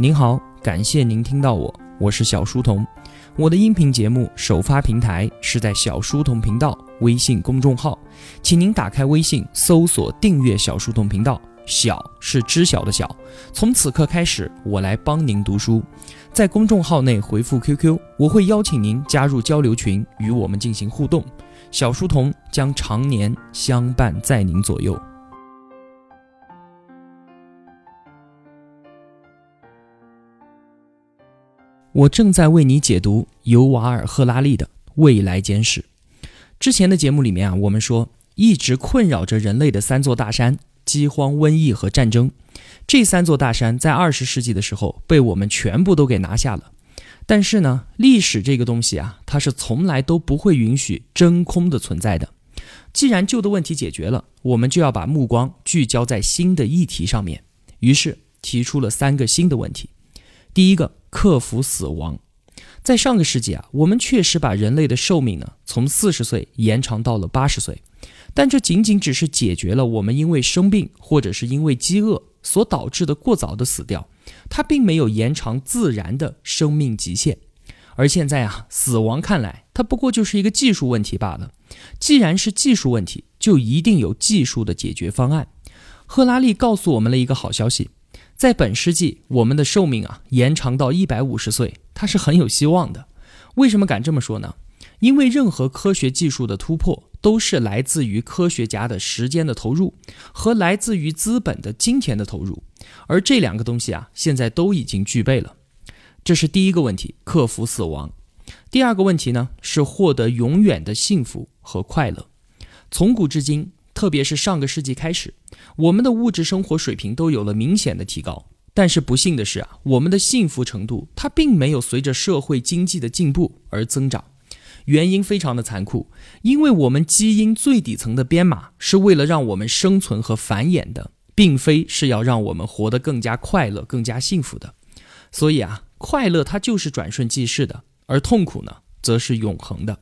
您好，感谢您听到我，我是小书童。我的音频节目首发平台是在小书童频道微信公众号，请您打开微信搜索订阅小书童频道。小是知晓的小，从此刻开始，我来帮您读书。在公众号内回复 QQ，我会邀请您加入交流群，与我们进行互动。小书童将常年相伴在您左右。我正在为你解读尤瓦尔·赫拉利的《未来简史》。之前的节目里面啊，我们说一直困扰着人类的三座大山——饥荒、瘟疫和战争，这三座大山在二十世纪的时候被我们全部都给拿下了。但是呢，历史这个东西啊，它是从来都不会允许真空的存在的。既然旧的问题解决了，我们就要把目光聚焦在新的议题上面。于是提出了三个新的问题。第一个。克服死亡，在上个世纪啊，我们确实把人类的寿命呢从四十岁延长到了八十岁，但这仅仅只是解决了我们因为生病或者是因为饥饿所导致的过早的死掉，它并没有延长自然的生命极限。而现在啊，死亡看来它不过就是一个技术问题罢了。既然是技术问题，就一定有技术的解决方案。赫拉利告诉我们了一个好消息。在本世纪，我们的寿命啊延长到一百五十岁，它是很有希望的。为什么敢这么说呢？因为任何科学技术的突破，都是来自于科学家的时间的投入和来自于资本的金钱的投入，而这两个东西啊，现在都已经具备了。这是第一个问题，克服死亡。第二个问题呢，是获得永远的幸福和快乐。从古至今。特别是上个世纪开始，我们的物质生活水平都有了明显的提高。但是不幸的是啊，我们的幸福程度它并没有随着社会经济的进步而增长。原因非常的残酷，因为我们基因最底层的编码是为了让我们生存和繁衍的，并非是要让我们活得更加快乐、更加幸福的。所以啊，快乐它就是转瞬即逝的，而痛苦呢，则是永恒的。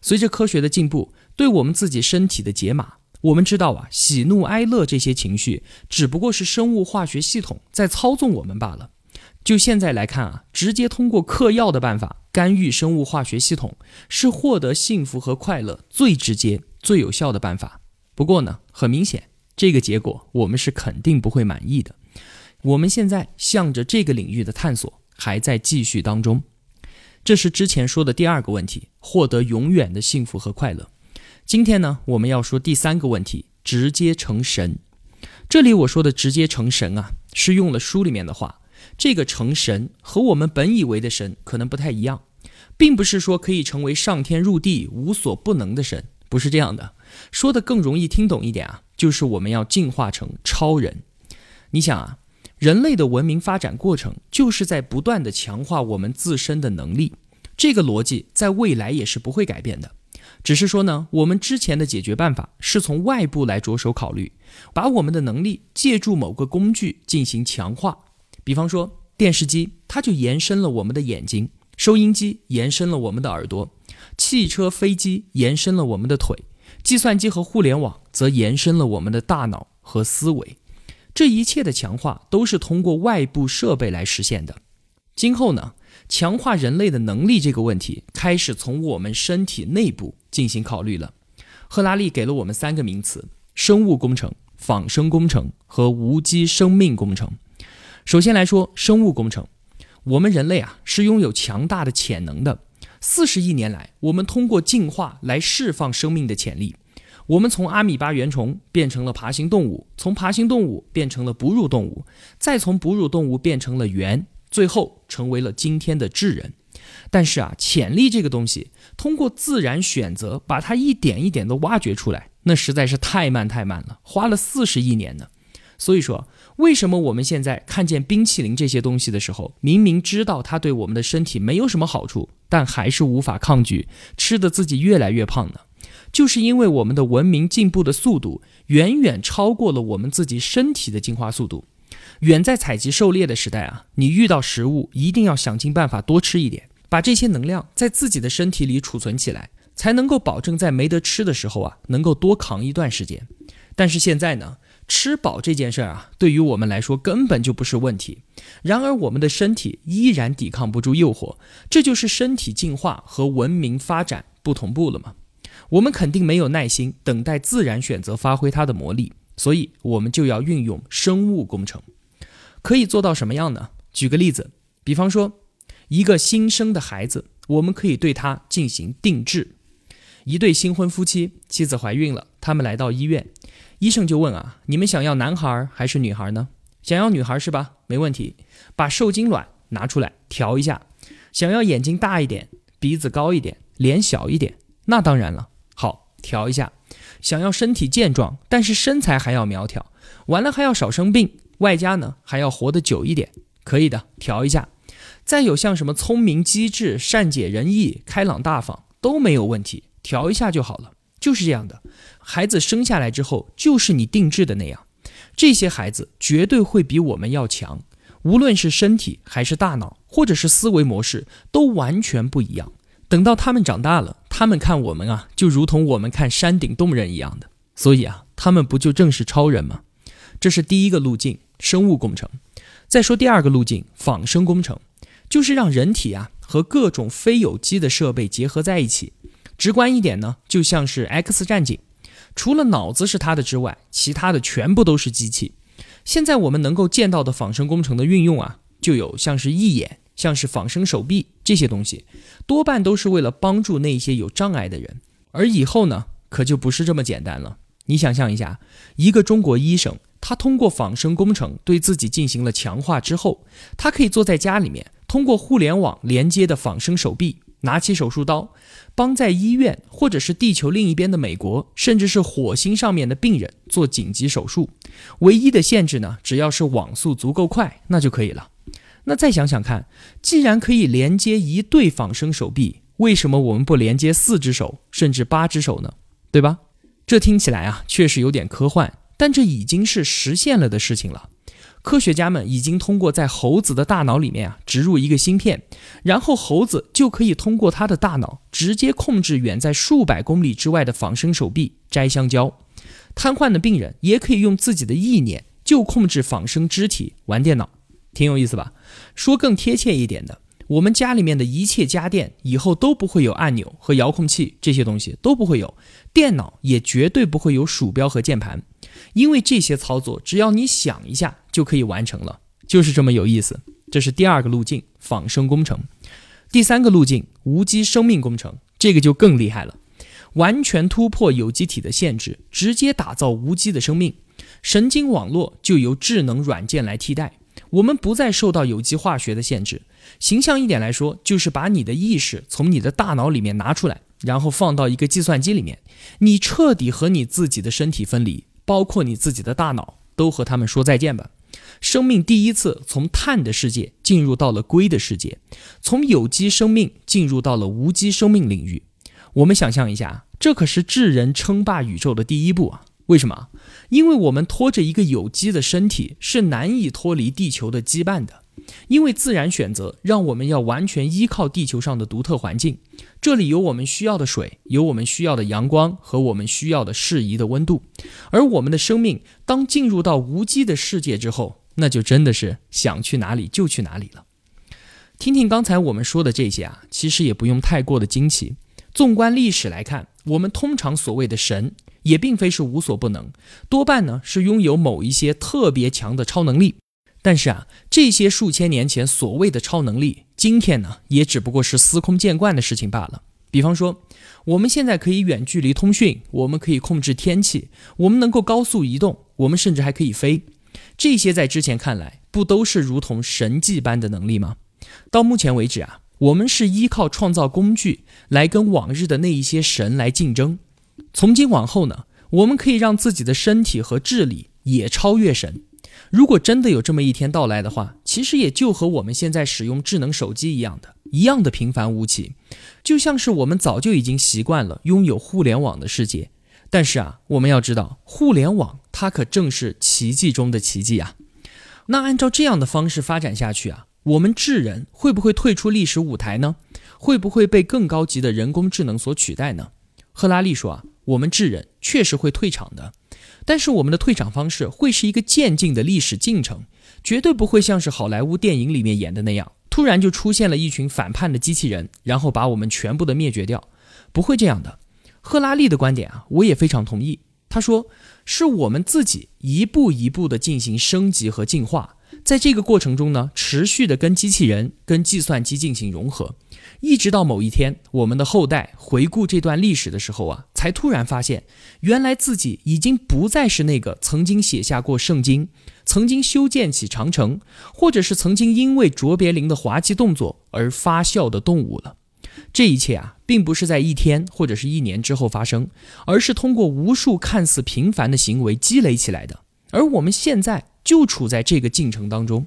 随着科学的进步，对我们自己身体的解码。我们知道啊，喜怒哀乐这些情绪只不过是生物化学系统在操纵我们罢了。就现在来看啊，直接通过嗑药的办法干预生物化学系统，是获得幸福和快乐最直接、最有效的办法。不过呢，很明显，这个结果我们是肯定不会满意的。我们现在向着这个领域的探索还在继续当中。这是之前说的第二个问题：获得永远的幸福和快乐。今天呢，我们要说第三个问题：直接成神。这里我说的直接成神啊，是用了书里面的话。这个成神和我们本以为的神可能不太一样，并不是说可以成为上天入地无所不能的神，不是这样的。说的更容易听懂一点啊，就是我们要进化成超人。你想啊，人类的文明发展过程就是在不断的强化我们自身的能力，这个逻辑在未来也是不会改变的。只是说呢，我们之前的解决办法是从外部来着手考虑，把我们的能力借助某个工具进行强化。比方说，电视机它就延伸了我们的眼睛，收音机延伸了我们的耳朵，汽车、飞机延伸了我们的腿，计算机和互联网则延伸了我们的大脑和思维。这一切的强化都是通过外部设备来实现的。今后呢？强化人类的能力这个问题，开始从我们身体内部进行考虑了。赫拉利给了我们三个名词：生物工程、仿生工程和无机生命工程。首先来说生物工程，我们人类啊是拥有强大的潜能的。四十亿年来，我们通过进化来释放生命的潜力。我们从阿米巴原虫变成了爬行动物，从爬行动物变成了哺乳动物，再从哺乳动物变成了猿。最后成为了今天的智人，但是啊，潜力这个东西，通过自然选择把它一点一点的挖掘出来，那实在是太慢太慢了，花了四十亿年呢。所以说，为什么我们现在看见冰淇淋这些东西的时候，明明知道它对我们的身体没有什么好处，但还是无法抗拒，吃的自己越来越胖呢？就是因为我们的文明进步的速度远远超过了我们自己身体的进化速度。远在采集狩猎的时代啊，你遇到食物一定要想尽办法多吃一点，把这些能量在自己的身体里储存起来，才能够保证在没得吃的时候啊，能够多扛一段时间。但是现在呢，吃饱这件事儿啊，对于我们来说根本就不是问题。然而，我们的身体依然抵抗不住诱惑，这就是身体进化和文明发展不同步了吗？我们肯定没有耐心等待自然选择发挥它的魔力，所以我们就要运用生物工程。可以做到什么样呢？举个例子，比方说，一个新生的孩子，我们可以对他进行定制。一对新婚夫妻，妻子怀孕了，他们来到医院，医生就问啊：“你们想要男孩还是女孩呢？”想要女孩是吧？没问题，把受精卵拿出来调一下。想要眼睛大一点，鼻子高一点，脸小一点，那当然了。好，调一下。想要身体健壮，但是身材还要苗条，完了还要少生病，外加呢还要活得久一点，可以的，调一下。再有像什么聪明机智、善解人意、开朗大方都没有问题，调一下就好了。就是这样的，孩子生下来之后就是你定制的那样。这些孩子绝对会比我们要强，无论是身体还是大脑，或者是思维模式，都完全不一样。等到他们长大了，他们看我们啊，就如同我们看山顶洞人一样的。所以啊，他们不就正是超人吗？这是第一个路径，生物工程。再说第二个路径，仿生工程，就是让人体啊和各种非有机的设备结合在一起。直观一点呢，就像是 X 战警。除了脑子是他的之外，其他的全部都是机器。现在我们能够见到的仿生工程的运用啊，就有像是义眼、像是仿生手臂这些东西，多半都是为了帮助那些有障碍的人。而以后呢，可就不是这么简单了。你想象一下，一个中国医生，他通过仿生工程对自己进行了强化之后，他可以坐在家里面，通过互联网连接的仿生手臂。拿起手术刀，帮在医院或者是地球另一边的美国，甚至是火星上面的病人做紧急手术。唯一的限制呢，只要是网速足够快，那就可以了。那再想想看，既然可以连接一对仿生手臂，为什么我们不连接四只手，甚至八只手呢？对吧？这听起来啊，确实有点科幻，但这已经是实现了的事情了。科学家们已经通过在猴子的大脑里面啊植入一个芯片，然后猴子就可以通过它的大脑直接控制远在数百公里之外的仿生手臂摘香蕉。瘫痪的病人也可以用自己的意念就控制仿生肢体玩电脑，挺有意思吧？说更贴切一点的，我们家里面的一切家电以后都不会有按钮和遥控器这些东西都不会有，电脑也绝对不会有鼠标和键盘。因为这些操作，只要你想一下就可以完成了，就是这么有意思。这是第二个路径，仿生工程。第三个路径，无机生命工程，这个就更厉害了，完全突破有机体的限制，直接打造无机的生命。神经网络就由智能软件来替代，我们不再受到有机化学的限制。形象一点来说，就是把你的意识从你的大脑里面拿出来，然后放到一个计算机里面，你彻底和你自己的身体分离。包括你自己的大脑，都和他们说再见吧。生命第一次从碳的世界进入到了硅的世界，从有机生命进入到了无机生命领域。我们想象一下，这可是智人称霸宇宙的第一步啊！为什么？因为我们拖着一个有机的身体是难以脱离地球的羁绊的。因为自然选择让我们要完全依靠地球上的独特环境，这里有我们需要的水，有我们需要的阳光和我们需要的适宜的温度。而我们的生命当进入到无机的世界之后，那就真的是想去哪里就去哪里了。听听刚才我们说的这些啊，其实也不用太过的惊奇。纵观历史来看，我们通常所谓的神也并非是无所不能，多半呢是拥有某一些特别强的超能力。但是啊，这些数千年前所谓的超能力，今天呢也只不过是司空见惯的事情罢了。比方说，我们现在可以远距离通讯，我们可以控制天气，我们能够高速移动，我们甚至还可以飞。这些在之前看来，不都是如同神迹般的能力吗？到目前为止啊，我们是依靠创造工具来跟往日的那一些神来竞争。从今往后呢，我们可以让自己的身体和智力也超越神。如果真的有这么一天到来的话，其实也就和我们现在使用智能手机一样的，一样的平凡无奇，就像是我们早就已经习惯了拥有互联网的世界。但是啊，我们要知道，互联网它可正是奇迹中的奇迹啊。那按照这样的方式发展下去啊，我们智人会不会退出历史舞台呢？会不会被更高级的人工智能所取代呢？赫拉利说啊，我们智人确实会退场的。但是我们的退场方式会是一个渐进的历史进程，绝对不会像是好莱坞电影里面演的那样，突然就出现了一群反叛的机器人，然后把我们全部的灭绝掉，不会这样的。赫拉利的观点啊，我也非常同意。他说，是我们自己一步一步的进行升级和进化。在这个过程中呢，持续的跟机器人、跟计算机进行融合，一直到某一天，我们的后代回顾这段历史的时候啊，才突然发现，原来自己已经不再是那个曾经写下过圣经、曾经修建起长城，或者是曾经因为卓别林的滑稽动作而发笑的动物了。这一切啊，并不是在一天或者是一年之后发生，而是通过无数看似平凡的行为积累起来的。而我们现在。就处在这个进程当中，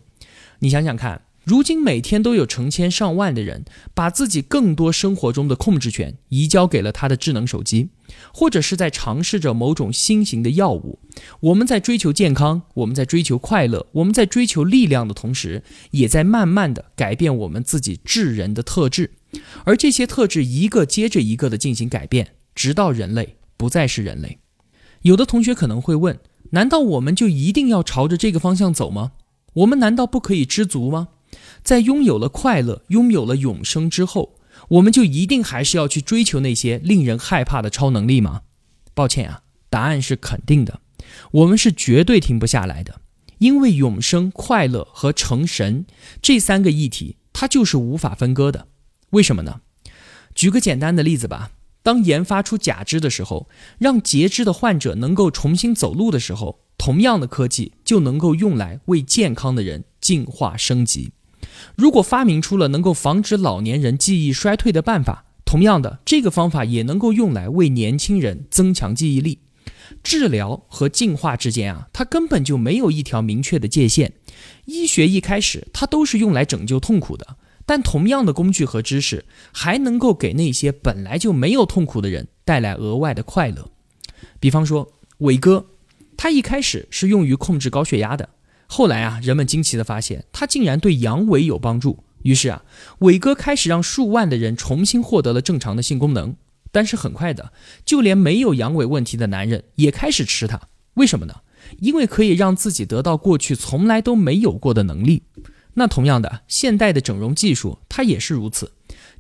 你想想看，如今每天都有成千上万的人把自己更多生活中的控制权移交给了他的智能手机，或者是在尝试着某种新型的药物。我们在追求健康，我们在追求快乐，我们在追求力量的同时，也在慢慢的改变我们自己智人的特质，而这些特质一个接着一个的进行改变，直到人类不再是人类。有的同学可能会问。难道我们就一定要朝着这个方向走吗？我们难道不可以知足吗？在拥有了快乐、拥有了永生之后，我们就一定还是要去追求那些令人害怕的超能力吗？抱歉啊，答案是肯定的。我们是绝对停不下来的，因为永生、快乐和成神这三个议题，它就是无法分割的。为什么呢？举个简单的例子吧。当研发出假肢的时候，让截肢的患者能够重新走路的时候，同样的科技就能够用来为健康的人进化升级。如果发明出了能够防止老年人记忆衰退的办法，同样的，这个方法也能够用来为年轻人增强记忆力。治疗和进化之间啊，它根本就没有一条明确的界限。医学一开始，它都是用来拯救痛苦的。但同样的工具和知识，还能够给那些本来就没有痛苦的人带来额外的快乐。比方说，伟哥，他一开始是用于控制高血压的，后来啊，人们惊奇的发现，他竟然对阳痿有帮助。于是啊，伟哥开始让数万的人重新获得了正常的性功能。但是很快的，就连没有阳痿问题的男人也开始吃它。为什么呢？因为可以让自己得到过去从来都没有过的能力。那同样的，现代的整容技术它也是如此。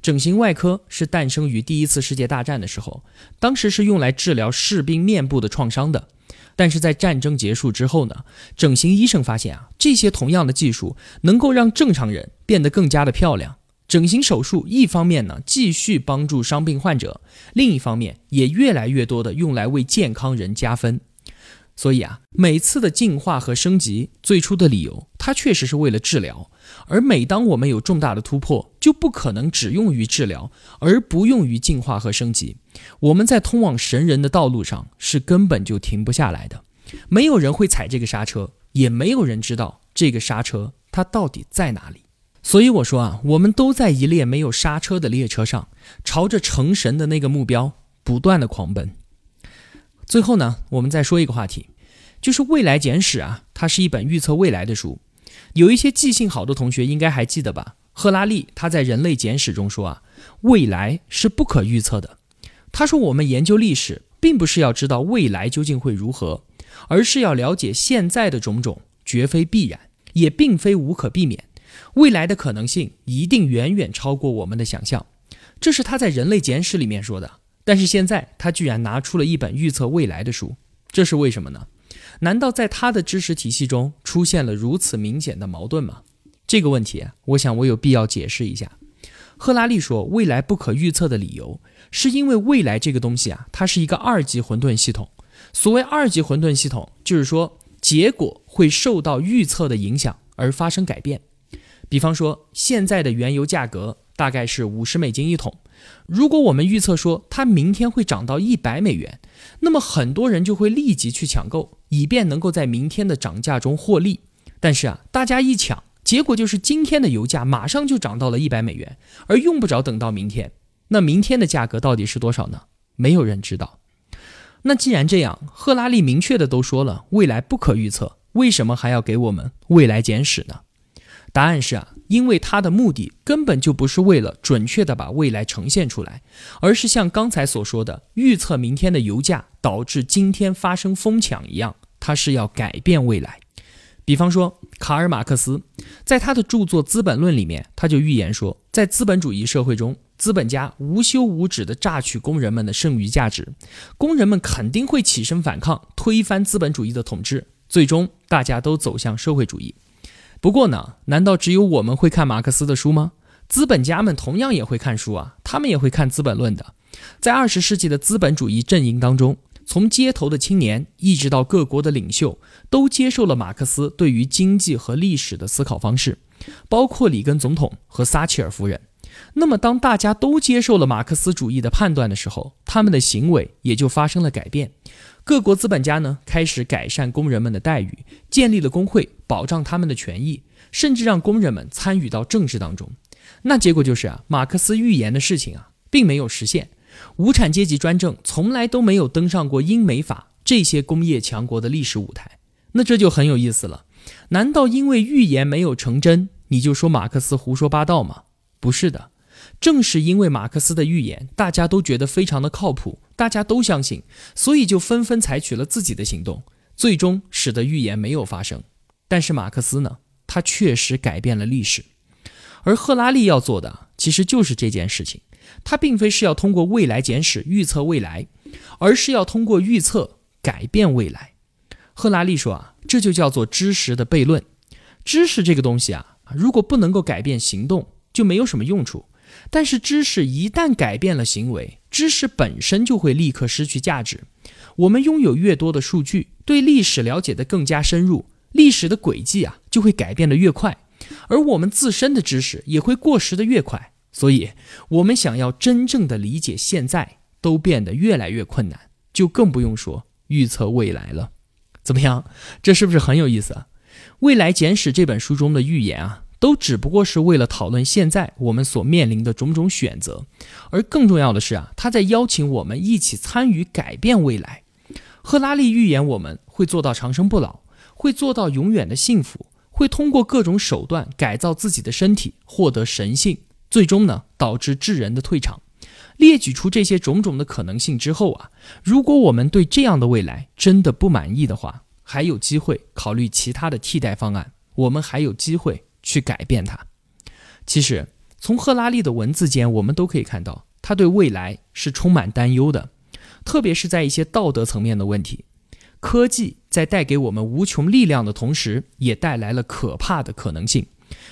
整形外科是诞生于第一次世界大战的时候，当时是用来治疗士兵面部的创伤的。但是在战争结束之后呢，整形医生发现啊，这些同样的技术能够让正常人变得更加的漂亮。整形手术一方面呢继续帮助伤病患者，另一方面也越来越多的用来为健康人加分。所以啊，每次的进化和升级，最初的理由，它确实是为了治疗。而每当我们有重大的突破，就不可能只用于治疗，而不用于进化和升级。我们在通往神人的道路上，是根本就停不下来的。没有人会踩这个刹车，也没有人知道这个刹车它到底在哪里。所以我说啊，我们都在一列没有刹车的列车上，朝着成神的那个目标不断的狂奔。最后呢，我们再说一个话题，就是《未来简史》啊，它是一本预测未来的书。有一些记性好的同学应该还记得吧？赫拉利他在《人类简史》中说啊，未来是不可预测的。他说，我们研究历史，并不是要知道未来究竟会如何，而是要了解现在的种种，绝非必然，也并非无可避免。未来的可能性一定远远超过我们的想象。这是他在《人类简史》里面说的。但是现在他居然拿出了一本预测未来的书，这是为什么呢？难道在他的知识体系中出现了如此明显的矛盾吗？这个问题，我想我有必要解释一下。赫拉利说，未来不可预测的理由，是因为未来这个东西啊，它是一个二级混沌系统。所谓二级混沌系统，就是说结果会受到预测的影响而发生改变。比方说，现在的原油价格大概是五十美金一桶。如果我们预测说它明天会涨到一百美元，那么很多人就会立即去抢购，以便能够在明天的涨价中获利。但是啊，大家一抢，结果就是今天的油价马上就涨到了一百美元，而用不着等到明天。那明天的价格到底是多少呢？没有人知道。那既然这样，赫拉利明确的都说了未来不可预测，为什么还要给我们未来简史呢？答案是啊。因为它的目的根本就不是为了准确的把未来呈现出来，而是像刚才所说的预测明天的油价导致今天发生疯抢一样，它是要改变未来。比方说，卡尔马克思在他的著作《资本论》里面，他就预言说，在资本主义社会中，资本家无休无止地榨取工人们的剩余价值，工人们肯定会起身反抗，推翻资本主义的统治，最终大家都走向社会主义。不过呢，难道只有我们会看马克思的书吗？资本家们同样也会看书啊，他们也会看《资本论》的。在二十世纪的资本主义阵营当中。从街头的青年一直到各国的领袖，都接受了马克思对于经济和历史的思考方式，包括里根总统和撒切尔夫人。那么，当大家都接受了马克思主义的判断的时候，他们的行为也就发生了改变。各国资本家呢，开始改善工人们的待遇，建立了工会，保障他们的权益，甚至让工人们参与到政治当中。那结果就是啊，马克思预言的事情啊，并没有实现。无产阶级专政从来都没有登上过英美法这些工业强国的历史舞台，那这就很有意思了。难道因为预言没有成真，你就说马克思胡说八道吗？不是的，正是因为马克思的预言，大家都觉得非常的靠谱，大家都相信，所以就纷纷采取了自己的行动，最终使得预言没有发生。但是马克思呢，他确实改变了历史，而赫拉利要做的其实就是这件事情。他并非是要通过未来简史预测未来，而是要通过预测改变未来。赫拉利说啊，这就叫做知识的悖论。知识这个东西啊，如果不能够改变行动，就没有什么用处。但是知识一旦改变了行为，知识本身就会立刻失去价值。我们拥有越多的数据，对历史了解的更加深入，历史的轨迹啊就会改变的越快，而我们自身的知识也会过时的越快。所以，我们想要真正的理解现在，都变得越来越困难，就更不用说预测未来了。怎么样？这是不是很有意思啊？《未来简史》这本书中的预言啊，都只不过是为了讨论现在我们所面临的种种选择，而更重要的是啊，他在邀请我们一起参与改变未来。赫拉利预言我们会做到长生不老，会做到永远的幸福，会通过各种手段改造自己的身体，获得神性。最终呢，导致智人的退场。列举出这些种种的可能性之后啊，如果我们对这样的未来真的不满意的话，还有机会考虑其他的替代方案。我们还有机会去改变它。其实，从赫拉利的文字间，我们都可以看到，他对未来是充满担忧的，特别是在一些道德层面的问题。科技在带给我们无穷力量的同时，也带来了可怕的可能性，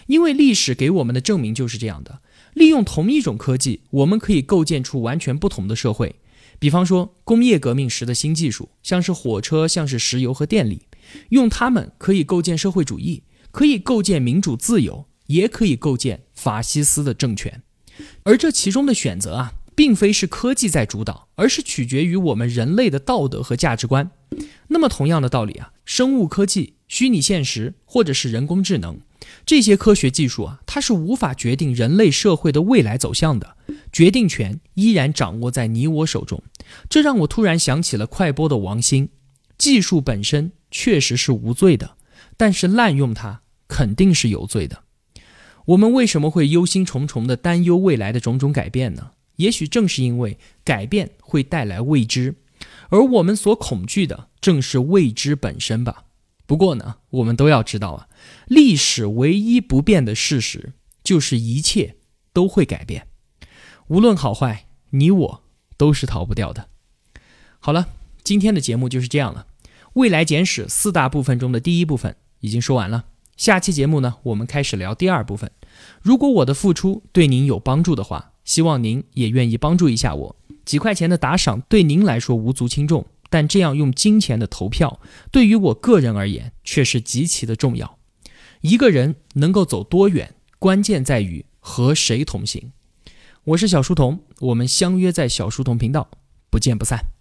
因为历史给我们的证明就是这样的。利用同一种科技，我们可以构建出完全不同的社会。比方说，工业革命时的新技术，像是火车，像是石油和电力，用它们可以构建社会主义，可以构建民主自由，也可以构建法西斯的政权。而这其中的选择啊，并非是科技在主导，而是取决于我们人类的道德和价值观。那么，同样的道理啊，生物科技、虚拟现实，或者是人工智能。这些科学技术啊，它是无法决定人类社会的未来走向的，决定权依然掌握在你我手中。这让我突然想起了快播的王兴。技术本身确实是无罪的，但是滥用它肯定是有罪的。我们为什么会忧心忡忡地担忧未来的种种改变呢？也许正是因为改变会带来未知，而我们所恐惧的正是未知本身吧。不过呢，我们都要知道啊，历史唯一不变的事实就是一切都会改变，无论好坏，你我都是逃不掉的。好了，今天的节目就是这样了。未来简史四大部分中的第一部分已经说完了，下期节目呢，我们开始聊第二部分。如果我的付出对您有帮助的话，希望您也愿意帮助一下我，几块钱的打赏对您来说无足轻重。但这样用金钱的投票，对于我个人而言却是极其的重要。一个人能够走多远，关键在于和谁同行。我是小书童，我们相约在小书童频道，不见不散。